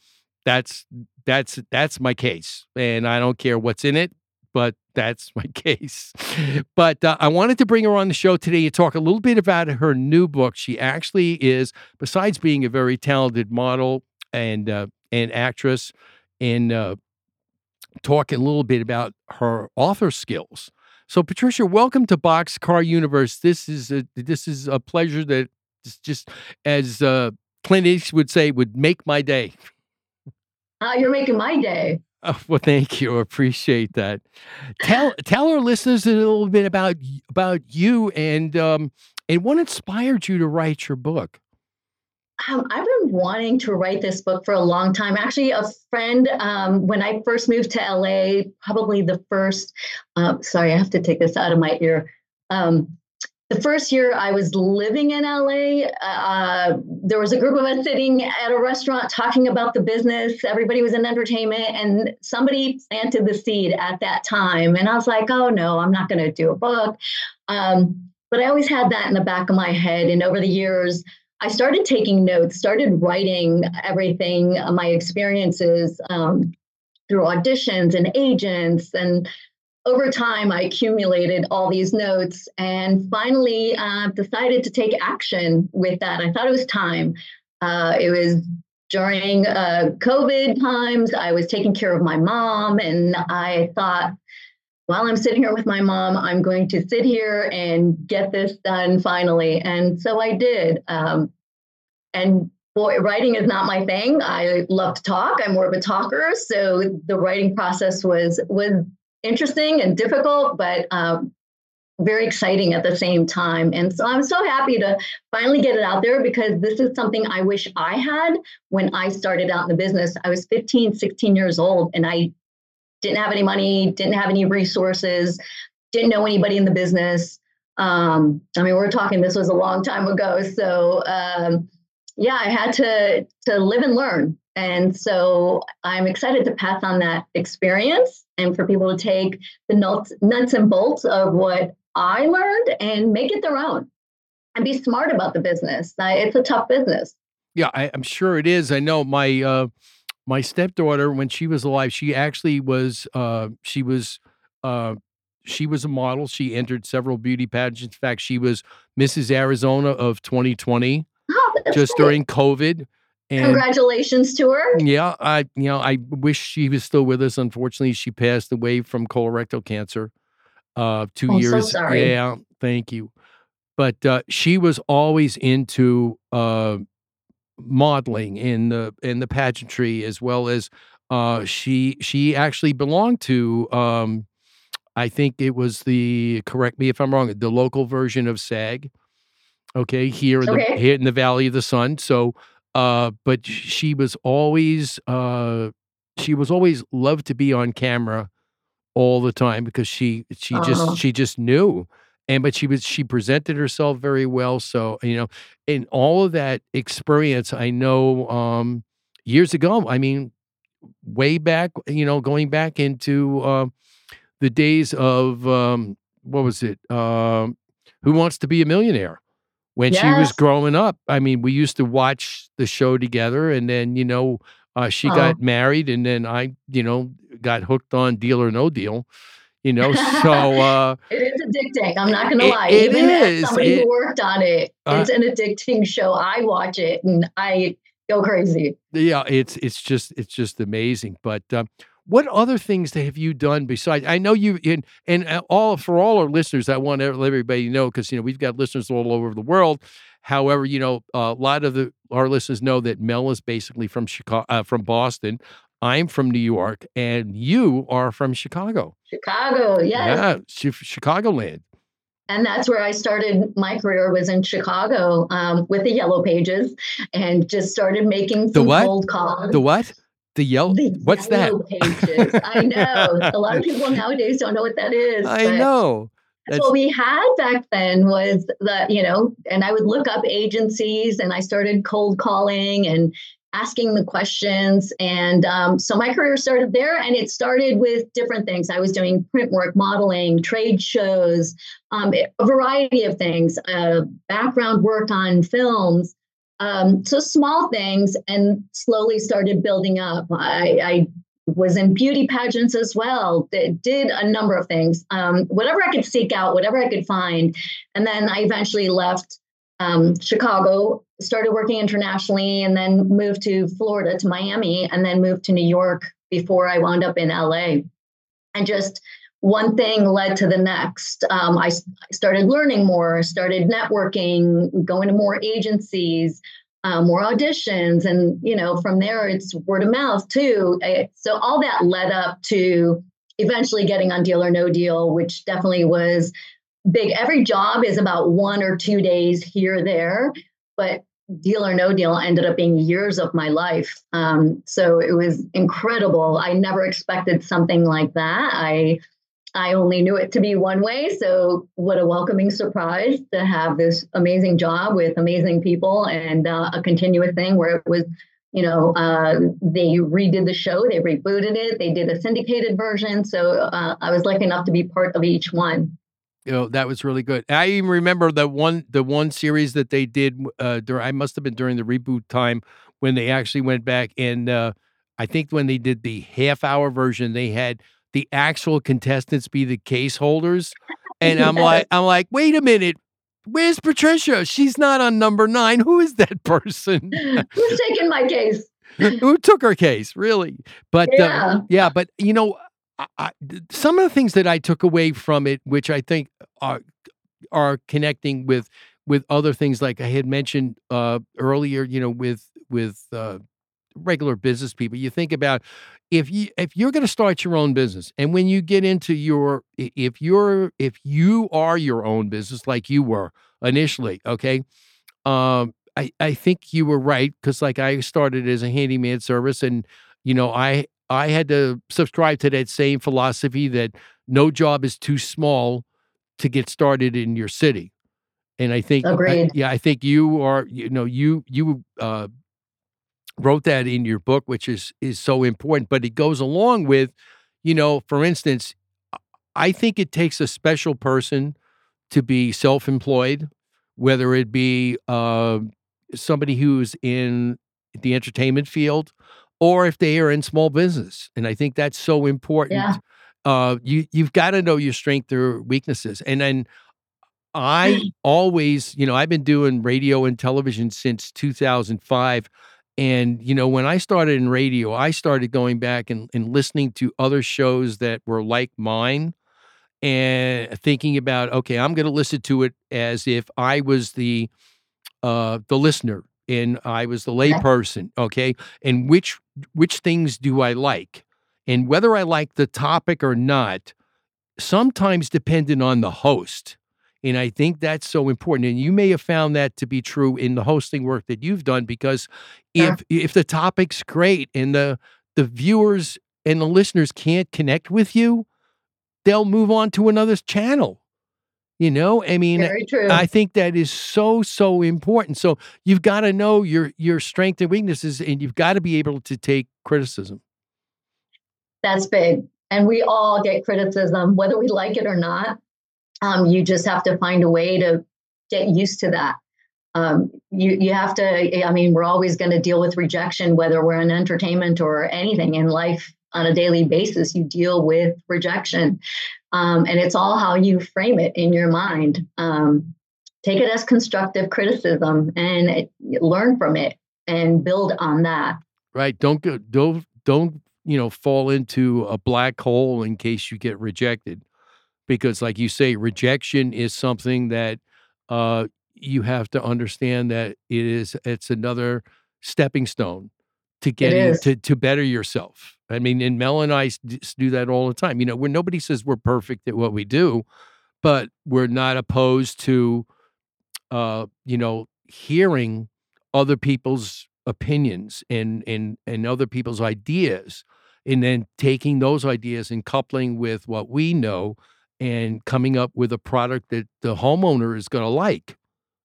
that's that's that's my case, and I don't care what's in it, but that's my case. But uh, I wanted to bring her on the show today to talk a little bit about her new book. She actually is, besides being a very talented model and uh, and actress, and uh, talk a little bit about her author skills. So, Patricia, welcome to Boxcar Universe. This is a, this is a pleasure that just, as uh, Clint Eastwood would say, would make my day. Uh, you're making my day. Oh, well, thank you. Appreciate that. Tell tell our listeners a little bit about about you and um, and what inspired you to write your book. Um, I've been wanting to write this book for a long time. Actually, a friend, um, when I first moved to LA, probably the first, uh, sorry, I have to take this out of my ear. Um, the first year I was living in LA, uh, there was a group of us sitting at a restaurant talking about the business. Everybody was in entertainment, and somebody planted the seed at that time. And I was like, oh no, I'm not going to do a book. Um, but I always had that in the back of my head. And over the years, I started taking notes, started writing everything, uh, my experiences um, through auditions and agents and over time, I accumulated all these notes and finally uh, decided to take action with that. I thought it was time. Uh, it was during uh, COVID times. I was taking care of my mom, and I thought, while I'm sitting here with my mom, I'm going to sit here and get this done finally. And so I did. Um, and boy, writing is not my thing. I love to talk. I'm more of a talker, so the writing process was was interesting and difficult, but um, very exciting at the same time. And so I'm so happy to finally get it out there because this is something I wish I had when I started out in the business. I was 15, 16 years old and I didn't have any money, didn't have any resources, didn't know anybody in the business. Um, I mean, we're talking this was a long time ago. So um, yeah, I had to to live and learn. And so I'm excited to pass on that experience and for people to take the nuts, nuts and bolts of what I learned and make it their own and be smart about the business. It's a tough business. Yeah, I, am sure it is. I know my uh, my stepdaughter when she was alive, she actually was uh, she was uh, she was a model. She entered several beauty pageants. In fact, she was Mrs. Arizona of 2020 oh, just great. during COVID. And Congratulations to her. Yeah, I you know I wish she was still with us. Unfortunately, she passed away from colorectal cancer. Uh, two oh, years. So sorry. Yeah, thank you. But uh, she was always into uh, modeling in the in the pageantry as well as uh, she she actually belonged to. Um, I think it was the correct me if I'm wrong. The local version of SAG. Okay, here in okay. the here in the Valley of the Sun. So uh, but she was always uh, she was always loved to be on camera all the time because she she uh-huh. just she just knew. And but she was she presented herself very well so you know in all of that experience i know um years ago i mean way back you know going back into uh, the days of um what was it? Um who wants to be a millionaire when yes. she was growing up. I mean, we used to watch the show together, and then you know, uh, she got oh. married, and then I, you know, got hooked on Deal or No Deal. You know, so uh, it is addicting. I'm not going to lie. It Even is. As somebody it, who worked on it, uh, it's an addicting show. I watch it and I go crazy. Yeah, it's it's just it's just amazing. But um, what other things have you done besides? I know you and and uh, all for all our listeners. I want to let everybody know because you know we've got listeners all over the world. However, you know a lot of the our listeners know that Mel is basically from Chicago, uh, from Boston. I'm from New York, and you are from Chicago. Chicago, yes. Yeah, Chicagoland. And that's where I started my career was in Chicago um, with the Yellow Pages, and just started making some the what? cold calls. The what? The yellow. The What's that? pages. I know. A lot of people nowadays don't know what that is. I know. That's what we had back then was the, you know, and I would look up agencies and I started cold calling and asking the questions. And um, so my career started there and it started with different things. I was doing print work, modeling, trade shows, um, a variety of things, uh, background work on films. Um, so small things and slowly started building up. I, I was in beauty pageants as well, did, did a number of things, um, whatever I could seek out, whatever I could find. And then I eventually left um, Chicago, started working internationally, and then moved to Florida, to Miami, and then moved to New York before I wound up in LA. And just one thing led to the next. Um, I, I started learning more, started networking, going to more agencies, uh, more auditions, and you know from there it's word of mouth too. So all that led up to eventually getting on Deal or No Deal, which definitely was big. Every job is about one or two days here there, but Deal or No Deal ended up being years of my life. Um, so it was incredible. I never expected something like that. I I only knew it to be one way. So, what a welcoming surprise to have this amazing job with amazing people and uh, a continuous thing where it was, you know, uh, they redid the show, they rebooted it, they did a syndicated version. So, uh, I was lucky enough to be part of each one. you know that was really good. I even remember the one the one series that they did. Uh, during, I must have been during the reboot time when they actually went back and uh, I think when they did the half hour version, they had the actual contestants be the case holders, and I'm like I'm like, wait a minute. Where's Patricia? She's not on number nine. Who is that person? Who's taking my case? Who took her case? Really? But uh, Yeah. yeah, but you know, I, I, some of the things that I took away from it, which I think are are connecting with with other things, like I had mentioned uh, earlier, you know, with with uh, regular business people. You think about if you if you're going to start your own business, and when you get into your if you're if you are your own business, like you were initially, okay. Um, I, I think you were right because like I started as a handyman service and you know I I had to subscribe to that same philosophy that no job is too small to get started in your city. And I think I- yeah, I think you are you know you you uh wrote that in your book which is is so important but it goes along with you know for instance I think it takes a special person to be self-employed whether it be uh, somebody who's in the entertainment field or if they are in small business and i think that's so important Yeah. uh, you you've got to know your strengths or weaknesses and then i always you know i've been doing radio and television since 2005 and you know when i started in radio i started going back and, and listening to other shows that were like mine and thinking about okay i'm going to listen to it as if i was the uh the listener and i was the layperson okay? And which which things do i like? And whether i like the topic or not sometimes dependent on the host and i think that's so important and you may have found that to be true in the hosting work that you've done because Sure. if if the topic's great and the the viewers and the listeners can't connect with you they'll move on to another channel you know i mean I think that is so so important. So you've got to know your your strengths and weaknesses, and you've got to be able to take criticism. That's big. And we all get criticism, whether we like it or not. Um, you just have to find a way to get used to that. Um, you you have to. I mean, we're always going to deal with rejection, whether we're in entertainment or anything in life on a daily basis. You deal with rejection, um, and it's all how you frame it in your mind. Um, take it as constructive criticism and it, learn from it and build on that. Right? Don't go. Don't don't you know fall into a black hole in case you get rejected, because like you say, rejection is something that uh, you have to understand that it is. It's another stepping stone to getting to to better yourself. I mean, and Mel and I s- d- s- do that all the time. You know, where nobody says we're perfect at what we do, but we're not opposed to, uh, you know, hearing other people's opinions and and and other people's ideas and then taking those ideas and coupling with what we know and coming up with a product that the homeowner is going to like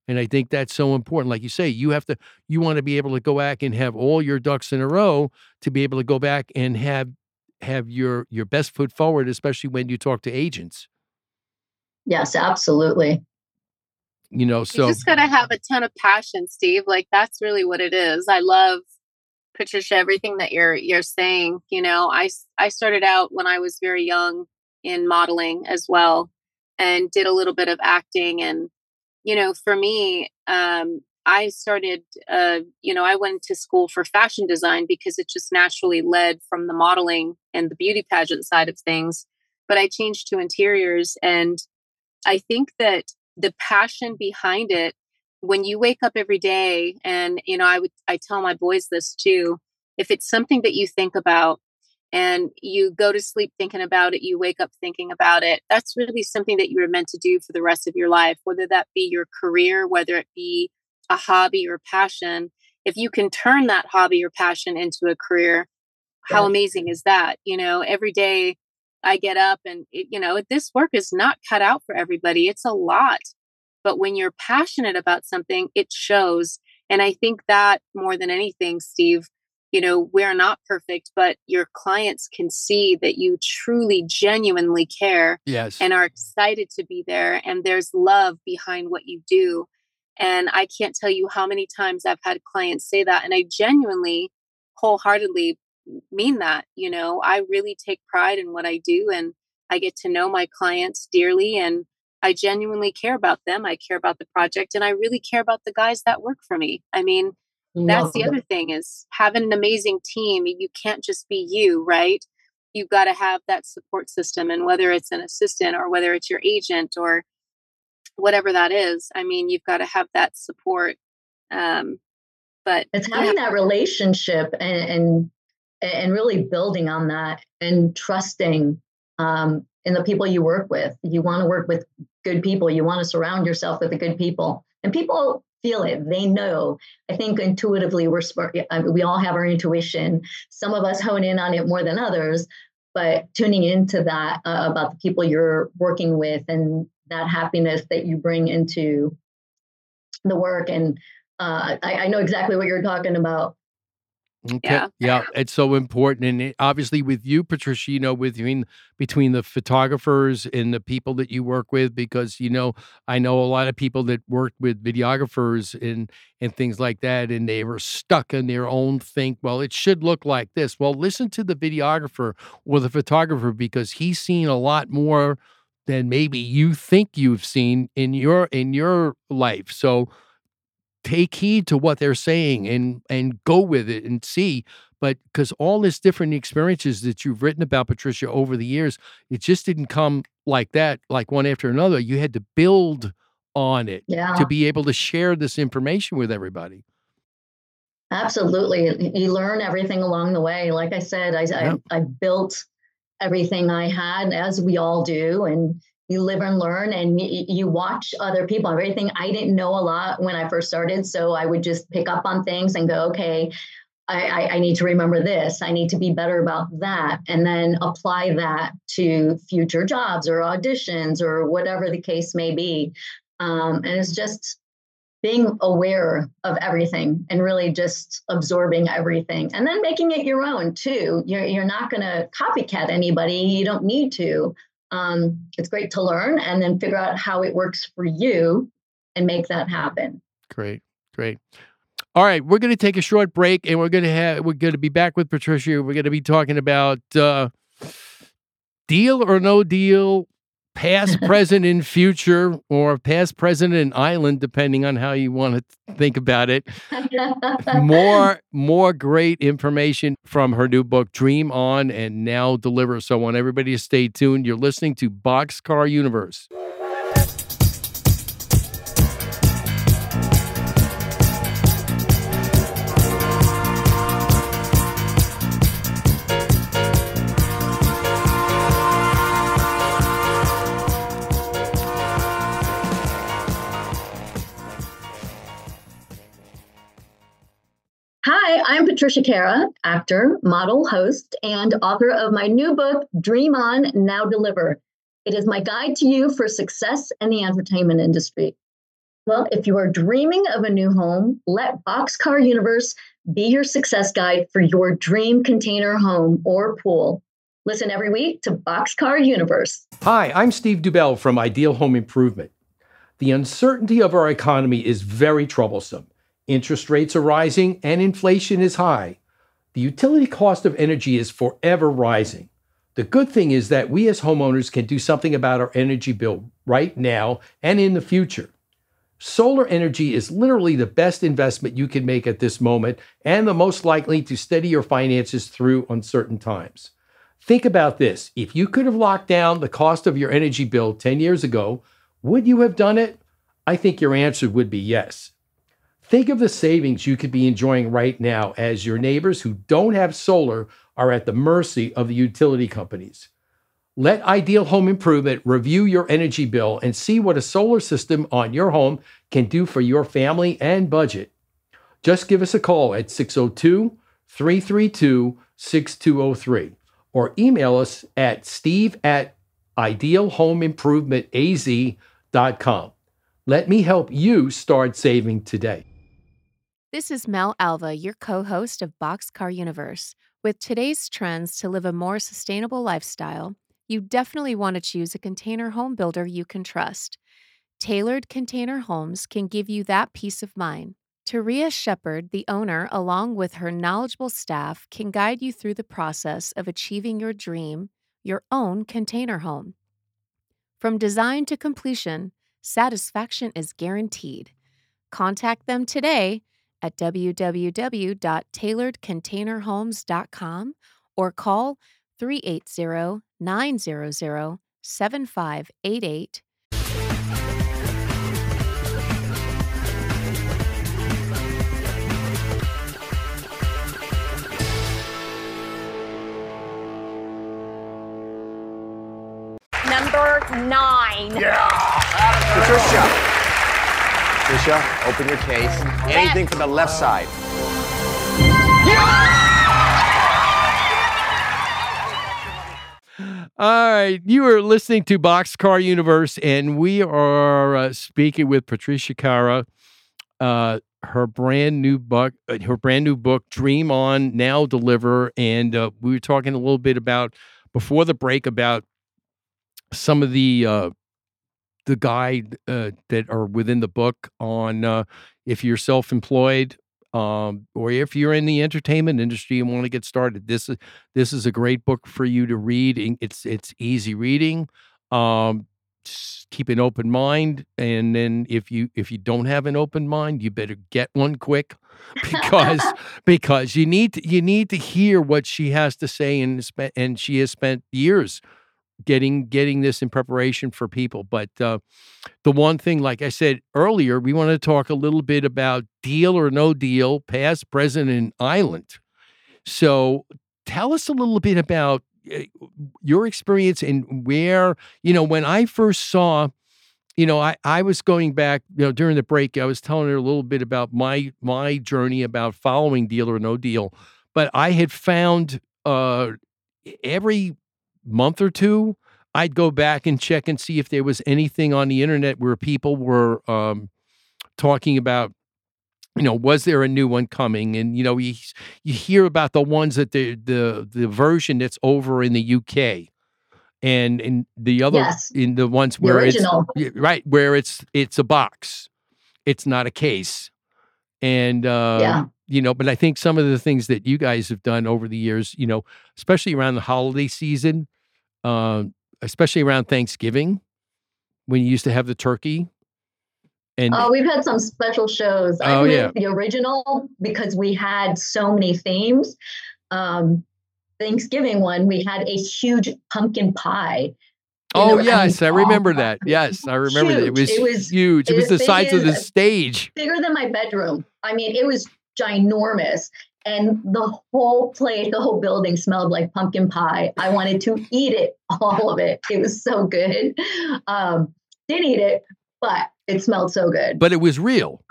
and i think that's so important like you say you have to you want to be able to go back and have all your ducks in a row to be able to go back and have have your your best foot forward especially when you talk to agents. Yes absolutely. You know so you just got to have a ton of passion steve like that's really what it is. I love patricia everything that you're you're saying you know i i started out when i was very young in modeling as well and did a little bit of acting and you know for me um i started uh you know i went to school for fashion design because it just naturally led from the modeling and the beauty pageant side of things but i changed to interiors and i think that the passion behind it when you wake up every day and you know i would i tell my boys this too if it's something that you think about and you go to sleep thinking about it you wake up thinking about it that's really something that you were meant to do for the rest of your life whether that be your career whether it be a hobby or passion if you can turn that hobby or passion into a career how amazing is that you know every day I get up and, it, you know, this work is not cut out for everybody. It's a lot. But when you're passionate about something, it shows. And I think that more than anything, Steve, you know, we're not perfect, but your clients can see that you truly, genuinely care. Yes. And are excited to be there. And there's love behind what you do. And I can't tell you how many times I've had clients say that. And I genuinely, wholeheartedly mean that. You know, I really take pride in what I do and I get to know my clients dearly and I genuinely care about them. I care about the project and I really care about the guys that work for me. I mean, that's the other thing is having an amazing team. You can't just be you, right? You've got to have that support system and whether it's an assistant or whether it's your agent or whatever that is. I mean, you've got to have that support. Um, but it's having yeah. that relationship and, and and really building on that and trusting um, in the people you work with. You want to work with good people. You want to surround yourself with the good people, and people feel it. They know. I think intuitively we're smart. We all have our intuition. Some of us hone in on it more than others, but tuning into that uh, about the people you're working with and that happiness that you bring into the work and uh, I, I know exactly what you're talking about Okay. Yeah. yeah, it's so important, and it, obviously with you, Patricia, you know, with, between between the photographers and the people that you work with, because you know, I know a lot of people that work with videographers and and things like that, and they were stuck in their own think. Well, it should look like this. Well, listen to the videographer or the photographer because he's seen a lot more than maybe you think you've seen in your in your life. So take heed to what they're saying and and go with it and see but because all this different experiences that you've written about patricia over the years it just didn't come like that like one after another you had to build on it yeah. to be able to share this information with everybody absolutely you learn everything along the way like i said i, yeah. I, I built everything i had as we all do and you live and learn and you, watch other people everything. I didn't know a lot when i first started so i would just pick up on things and go okay I, I, I need to remember this. I need to be better about that and then apply that to future jobs or auditions or whatever the case may be. Um, and it's just being aware of everything and really just absorbing everything and then making it your own too. You're, you're not going to copycat anybody. You don't need to um, it's great to learn and then figure out how it works for you and make that happen. Great, great. All right, we're going to take a short break, and we're going to have we're going to be back with Patricia. We're going to be talking about uh, deal or no deal past, present, and future, or past, present, and island, depending on how you want to think about it. more, more great information from her new book, Dream On and Now Deliver. So I want everybody to stay tuned. You're listening to Boxcar Universe. Hi, I'm Patricia Kara, actor, model, host, and author of my new book, Dream On, Now Deliver. It is my guide to you for success in the entertainment industry. Well, if you are dreaming of a new home, let Boxcar Universe be your success guide for your dream container home or pool. Listen every week to Boxcar Universe. Hi, I'm Steve Dubell from Ideal Home Improvement. The uncertainty of our economy is very troublesome. Interest rates are rising and inflation is high. The utility cost of energy is forever rising. The good thing is that we as homeowners can do something about our energy bill right now and in the future. Solar energy is literally the best investment you can make at this moment and the most likely to steady your finances through uncertain times. Think about this if you could have locked down the cost of your energy bill 10 years ago, would you have done it? I think your answer would be yes. Think of the savings you could be enjoying right now as your neighbors who don't have solar are at the mercy of the utility companies. Let Ideal Home Improvement review your energy bill and see what a solar system on your home can do for your family and budget. Just give us a call at 602 332 6203 or email us at steve at idealhomeimprovement.az.com. Let me help you start saving today. This is Mel Alva, your co host of Boxcar Universe. With today's trends to live a more sustainable lifestyle, you definitely want to choose a container home builder you can trust. Tailored Container Homes can give you that peace of mind. Taria Shepard, the owner, along with her knowledgeable staff, can guide you through the process of achieving your dream, your own container home. From design to completion, satisfaction is guaranteed. Contact them today at www.tailoredcontainerhomes.com or call 380 900 7588. Number nine. Yeah. Patricia. Patricia, open your case. Anything from the left side. All right, you are listening to Boxcar Universe, and we are uh, speaking with Patricia Kara. Uh, her brand new book, uh, her brand new book, Dream On, Now Deliver, and uh, we were talking a little bit about before the break about some of the uh, the guide uh, that are within the book on uh, if you're self-employed um, or if you're in the entertainment industry and want to get started. This is this is a great book for you to read. It's it's easy reading. Um, keep an open mind, and then if you if you don't have an open mind, you better get one quick because because you need to, you need to hear what she has to say, and spent and she has spent years getting getting this in preparation for people. But uh, the one thing, like I said earlier, we want to talk a little bit about deal or no deal, past, present, and island. So tell us a little bit about uh, your experience and where you know when I first saw. You know, I, I was going back, you know, during the break, I was telling her a little bit about my my journey about following Deal or No Deal. But I had found uh every month or two, I'd go back and check and see if there was anything on the internet where people were um, talking about you know was there a new one coming and you know you you hear about the ones that the the the version that's over in the UK and in the other Yes. in the ones The where it's right where it's it's a box it's not a case and uh Yeah. You know but i think some of the things that you guys have done over the years you know especially around the holiday season um especially around thanksgiving when you used to have the turkey and Oh, we've had some special shows. I Oh, made yeah. the original because we had so many themes. Um, Thanksgiving one, we had a huge pumpkin pie. oh yes i and remember that yes i remember that it was, It was- huge it it was the size of the stage bigger than my bedroom. I mean, it was ginormous. And the whole place, the whole building smelled like pumpkin pie. I wanted to eat it, all of it. It was so good. Um, didn't eat it, but it smelled so good. but it was real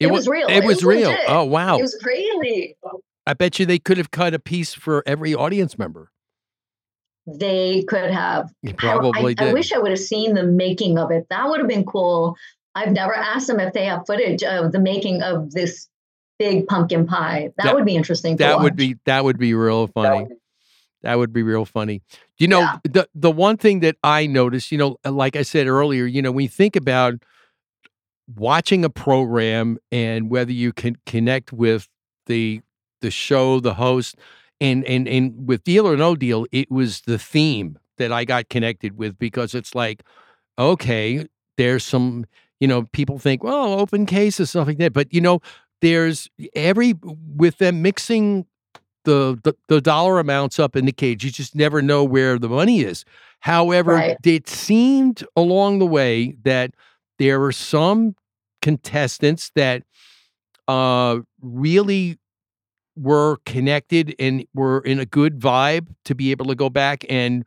It, wa- was real. It, was, real. legit. Oh wow! It was crazy. I bet you they could have cut a piece for every audience member. They could have. You probably I, I did. wish I would have seen the making of it. That would have been cool. I've never asked them if they have footage of the making of this big pumpkin pie. That, That- would be interesting. To that would be that would be real funny. That would be real funny. You know, Yeah. the the one thing that I noticed, you know, like I said earlier, you know, when you think about watching a program and whether you can connect with the the show, the host, and and and with Deal or No Deal, it was the theme that I got connected with because it's like, okay, there's some, you know, people think, well, open cases, stuff like that, but you know, there's every with them mixing the, the the dollar amounts up in the cage. You just never know where the money is. However, Right. it seemed along the way that there were some contestants that uh really were connected and were in a good vibe to be able to go back and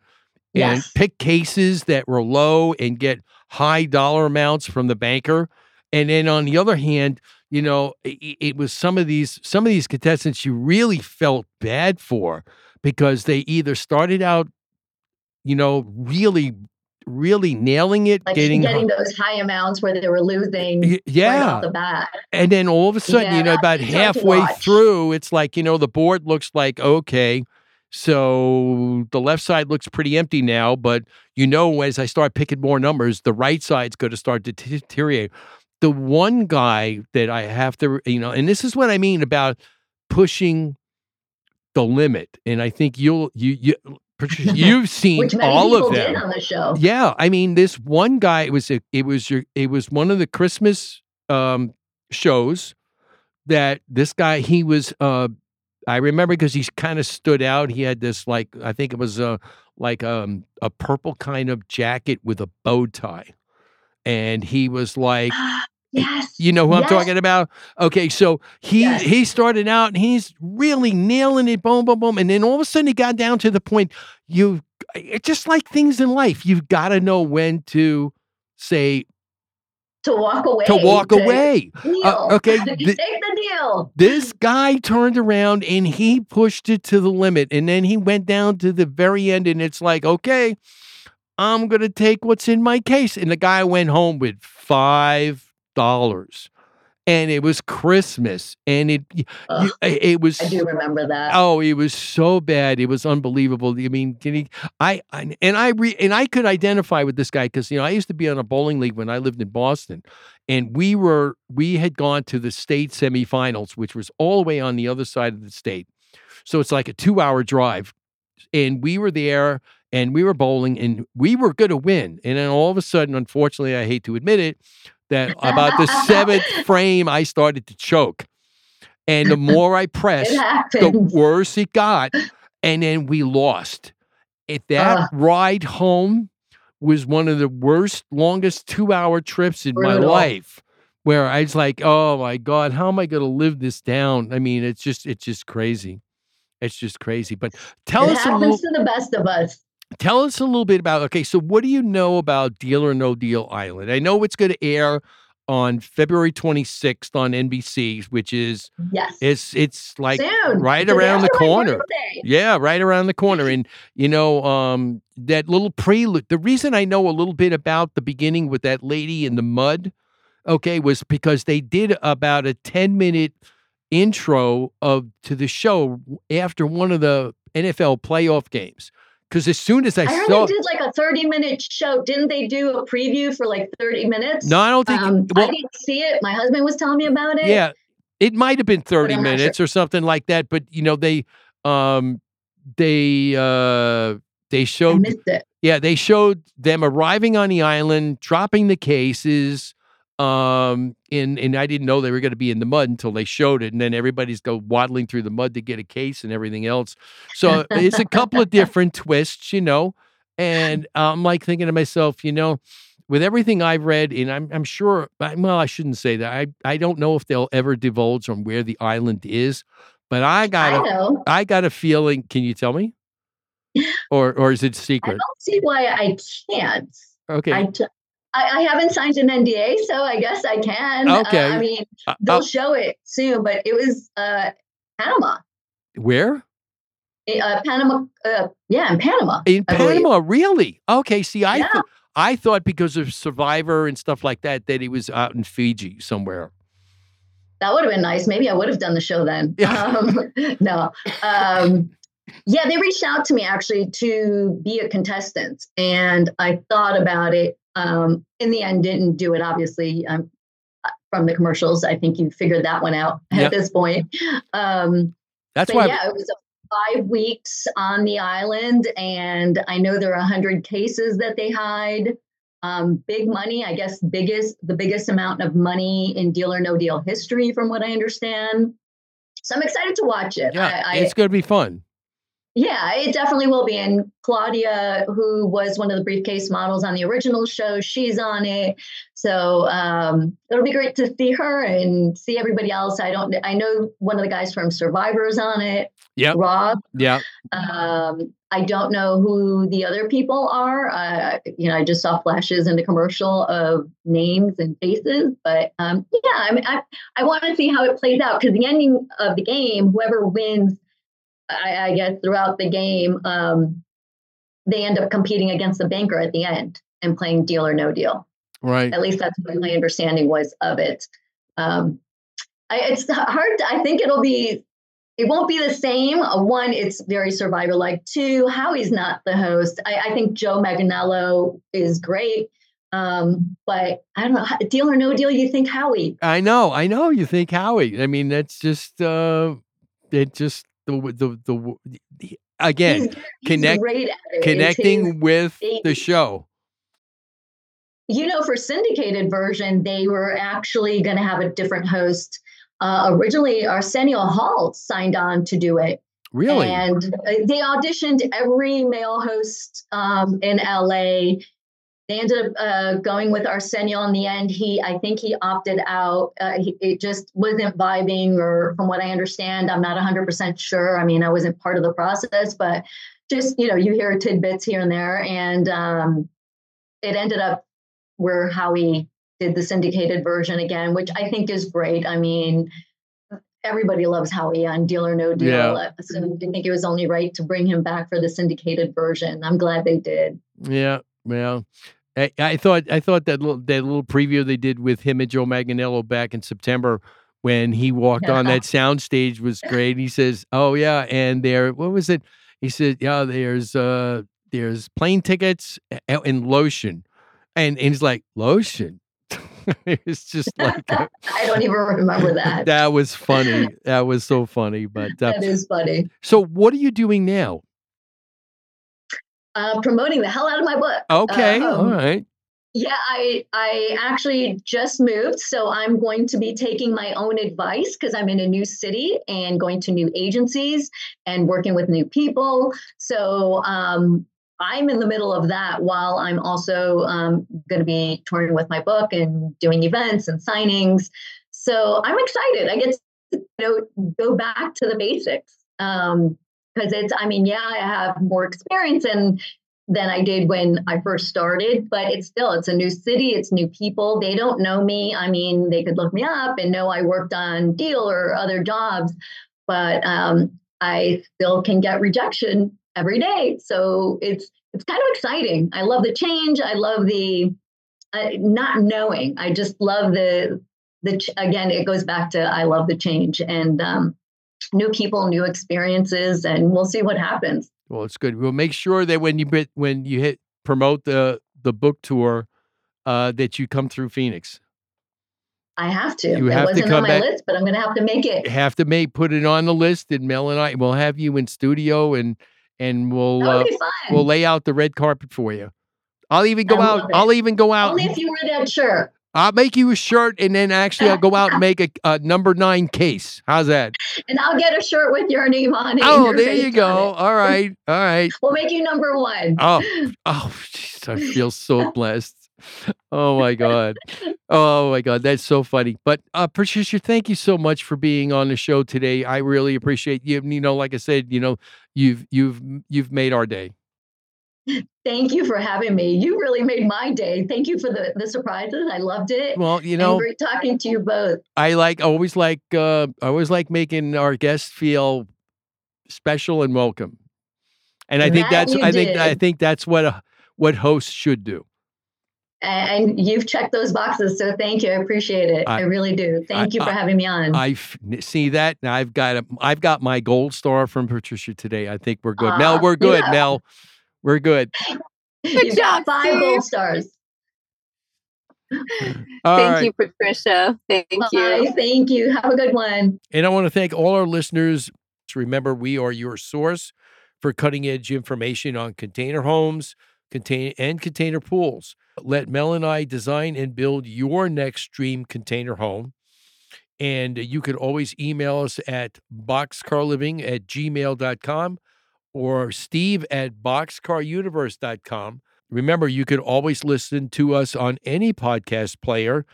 and Yes. pick cases that were low and get high dollar amounts from the banker. And then on the other hand, you know, it, it was some of these some of these contestants you really felt bad for because they either started out, you know, really, really nailing it, like getting, getting those high amounts where they were losing right yeah, off the bat. and then all of a sudden, Yeah, you know, about that's hard to halfway through, it's like, you know, the board looks like, okay, so the left side looks pretty empty now, but you know, as I start picking more numbers, the right side's going to start to deteriorate. The one guy that I have to, you know, and this is what I mean about pushing the limit. And I think you'll, you, you, Patricia, you've seen all of them. on the show. Yeah, I mean, this one guy it was a, it was your it was one of the Christmas um shows that this guy he was uh I remember because he kind of stood out. He had this like I think it was a like um a purple kind of jacket with a bow tie. And he was like Yes. you know who I'm talking about? Okay, so he Yes. he started out and he's really nailing it, boom, boom, boom, and then all of a sudden he got down to the point you it's just like things in life. You've got to know when to say To walk away. to walk away. Deal. Uh, okay, Take the deal. this guy turned around and he pushed it to the limit, and then he went down to the very end, and it's like, okay, I'm gonna take what's in my case, and the guy went home with five dollars, and it was Christmas, and it y- Ugh, you- it was I do remember that. Oh, it was so bad. It was unbelievable. I mean, can he, I, I and I re, and I could identify with this guy because you know I used to be on a bowling league when I lived in Boston, and we were we had gone to the state semifinals, which was all the way on the other side of the state. So it's like a two-hour drive, and we were there and we were bowling and we were going to win, and then all of a sudden, unfortunately, I hate to admit it, that about the seventh frame I started to choke. And the more I pressed, the worse it got. And then we lost. If that Ugh. ride home was one of the worst, longest two hour trips in my life, where I was like, oh my God, how am I going to live this down? I mean, it's just, it's just crazy. It's just crazy. But tell it us a happens little, to the best of us. Tell us a little bit about okay so what do you know about deal or no deal island? I know it's going to air on february 26th on nbc which is Yes. it's it's like Soon. right around the corner. yeah right around the corner. And you know um that little prelude the reason i know a little bit about the beginning with that lady in the mud okay was because they did about a 10 minute intro of to the show after one of the nfl playoff games because as soon as i, I heard saw they did like a 30 minute show. Didn't they do a preview for like 30 minutes? no i don't think Um, well I didn't see it. My husband was telling me about it. Yeah, it might have been 30 I'm sure. minutes or something like that, but you know they um they uh they showed missed it. yeah, they showed them arriving on the island, dropping the cases um and and I didn't know they were going to be in the mud until they showed it and then everybody's go waddling through the mud to get a case and everything else. So it's a couple of different twists, you know. And I'm like thinking to myself, you know, with everything I've read, and I'm I'm sure. Well, I shouldn't say that. I I don't know if they'll ever divulge on where the island is, but I got I a. I got a feeling. Can you tell me? Or or is it secret? I don't see why I can't. Okay. I, t- I, I haven't signed an NDA, so I guess I can. Uh, Okay. I mean, Uh, they'll uh, show it soon, but it was uh, Panama. where? Uh, Panama. Uh, yeah, in Panama. In I believe. Panama, really? Okay. See, I Yeah. thought I thought because of Survivor and stuff like that that he was out in Fiji somewhere. That would have been nice. Maybe I would have done the show then. Yeah. Um, no. Um, yeah, they reached out to me actually to be a contestant, and I thought about it. Um, in the end, didn't do it. Obviously, um, from the commercials, I think you figured that one out at Yep. this point. Um, That's why. yeah, it was five weeks on the island, and I know there are a hundred cases that they hide. Um, big money, I guess, biggest the biggest amount of money in Deal or No Deal history, from what I understand. So I'm excited to watch it. yeah, I, I, it's going to be fun. Yeah, it definitely will be. And Claudia, who was one of the briefcase models on the original show, she's on it. So um, it'll be great to see her and see everybody else. I don't. I know one of the guys from Survivor is on it. Yeah, Rob. Yeah. Um, I don't know who the other people are. Uh, you know, I just saw flashes in the commercial of names and faces, but um, yeah, I mean, I, I want to see how it plays out because the ending of the game, whoever wins, I, I guess throughout the game, um, they end up competing against the banker at the end and playing deal or no deal. Right. At least that's what my understanding was of it. Um, I, it's hard. To, I think it'll be. It won't be the same. One, it's very survivor like. Two, Howie's not the host. I, I think Joe Manganiello is great. Um, but I don't know. Deal or no deal, you think Howie? I know. I know. You think Howie? I mean, that's just uh, it. Just the the the, the again He's- he's connect great at it. It's connecting with the show. You know, for syndicated version, they were actually going to have a different host. Uh, originally, Arsenio Hall signed on to do it. Really? And uh, they auditioned every male host um, in LA. They ended up uh, going with Arsenio in the end. He, I think he opted out. Uh, he, it just wasn't vibing, or from what I understand, I'm not 100% sure. I mean, I wasn't part of the process, but just, you know, you hear tidbits here and there. And um, it ended up where Howie did the syndicated version again, which I think is great. I mean, everybody loves Howie on Deal or No Deal. Yeah. Uh, So I think it was only right to bring him back for the syndicated version. I'm glad they did. Yeah, yeah. I, I thought I thought that little that little preview they did with him and Joe Manganiello back in September when he walked on that sound stage was great. He says, "Oh yeah, and there, what was it?" He said, "Yeah, there's uh there's plane tickets and lotion," and and he's like, "Lotion." it's just like I don't even remember that. that was funny. That was so funny. But uh, that is funny. so, what are you doing now? Uh, promoting the hell out of my book. Okay, all Um, right. Yeah, I I actually just moved, so I'm going to be taking my own advice because I'm in a new city and going to new agencies and working with new people. So um, I'm in the middle of that while I'm also um, going to be touring with my book and doing events and signings. So I'm excited. I get to you know, go back to the basics because it's. I mean, yeah, I have more experience and than I did when I first started, but it's still it's a new city, it's new people. They don't know me. I mean, they could look me up and know I worked on Deal or other jobs, but um, I still can get rejection every day. So it's it's kind of exciting. I love the change. I love the uh, not knowing. I just love the the ch- again. It goes back to I love the change and um, new people, new experiences, and we'll see what happens. Well, it's good. We'll make sure that when you bit, when you hit promote the the book tour, uh, that you come through Phoenix. I have to. You it have to wasn't come on my back- list, but I'm going to have to make it. You have to make put it on the list, and Mel and I will have you in studio, and and we'll uh, we'll lay out the red carpet for you. I'll even go out. it. I'll even go out. Only if you wear that shirt. I'll make you a shirt, and then actually I'll go out and make a, a number nine case. How's that? And I'll get a shirt with your name on it. Oh, there you go. All right, all right. We'll make you number one. Oh, oh, jeez, I feel so blessed. Oh my god. Oh my god, that's so funny. But uh Patricia, thank you so much for being on the show today. I really appreciate you. You know, like I said, you know, you've you've you've made our day. Thank you for having me. You really made my day. Thank you for the, the surprises. I loved it. Well, you And know, great talking to you both. I like always like uh, I always like making our guests feel special and welcome. And I think That that's I think I think that's what a, what hosts should do. And you've checked those boxes, so thank you. I appreciate it. I, I- really do. Thank you for I- having me on. I see that. Now I've got a, I've got my gold star from Patricia today. I think we're good. Mel, we're good. yeah. Mel, we're good. You've job, five Steve. gold stars. Thank right. you, Patricia. Thank Bye. you. Thank you. Have a good one. And I want to thank all our listeners. Remember, we are your source for cutting edge information on container homes, contain and container pools. Let Mel and I design and build your next dream container home. And you can always email us at boxcarliving at gmail.com or steve at boxcaruniverse.com. Remember, you can always listen to us on any podcast player.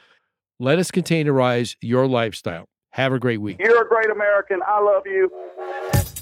Let us containerize your lifestyle. Have a great week. You're a great American. I love you.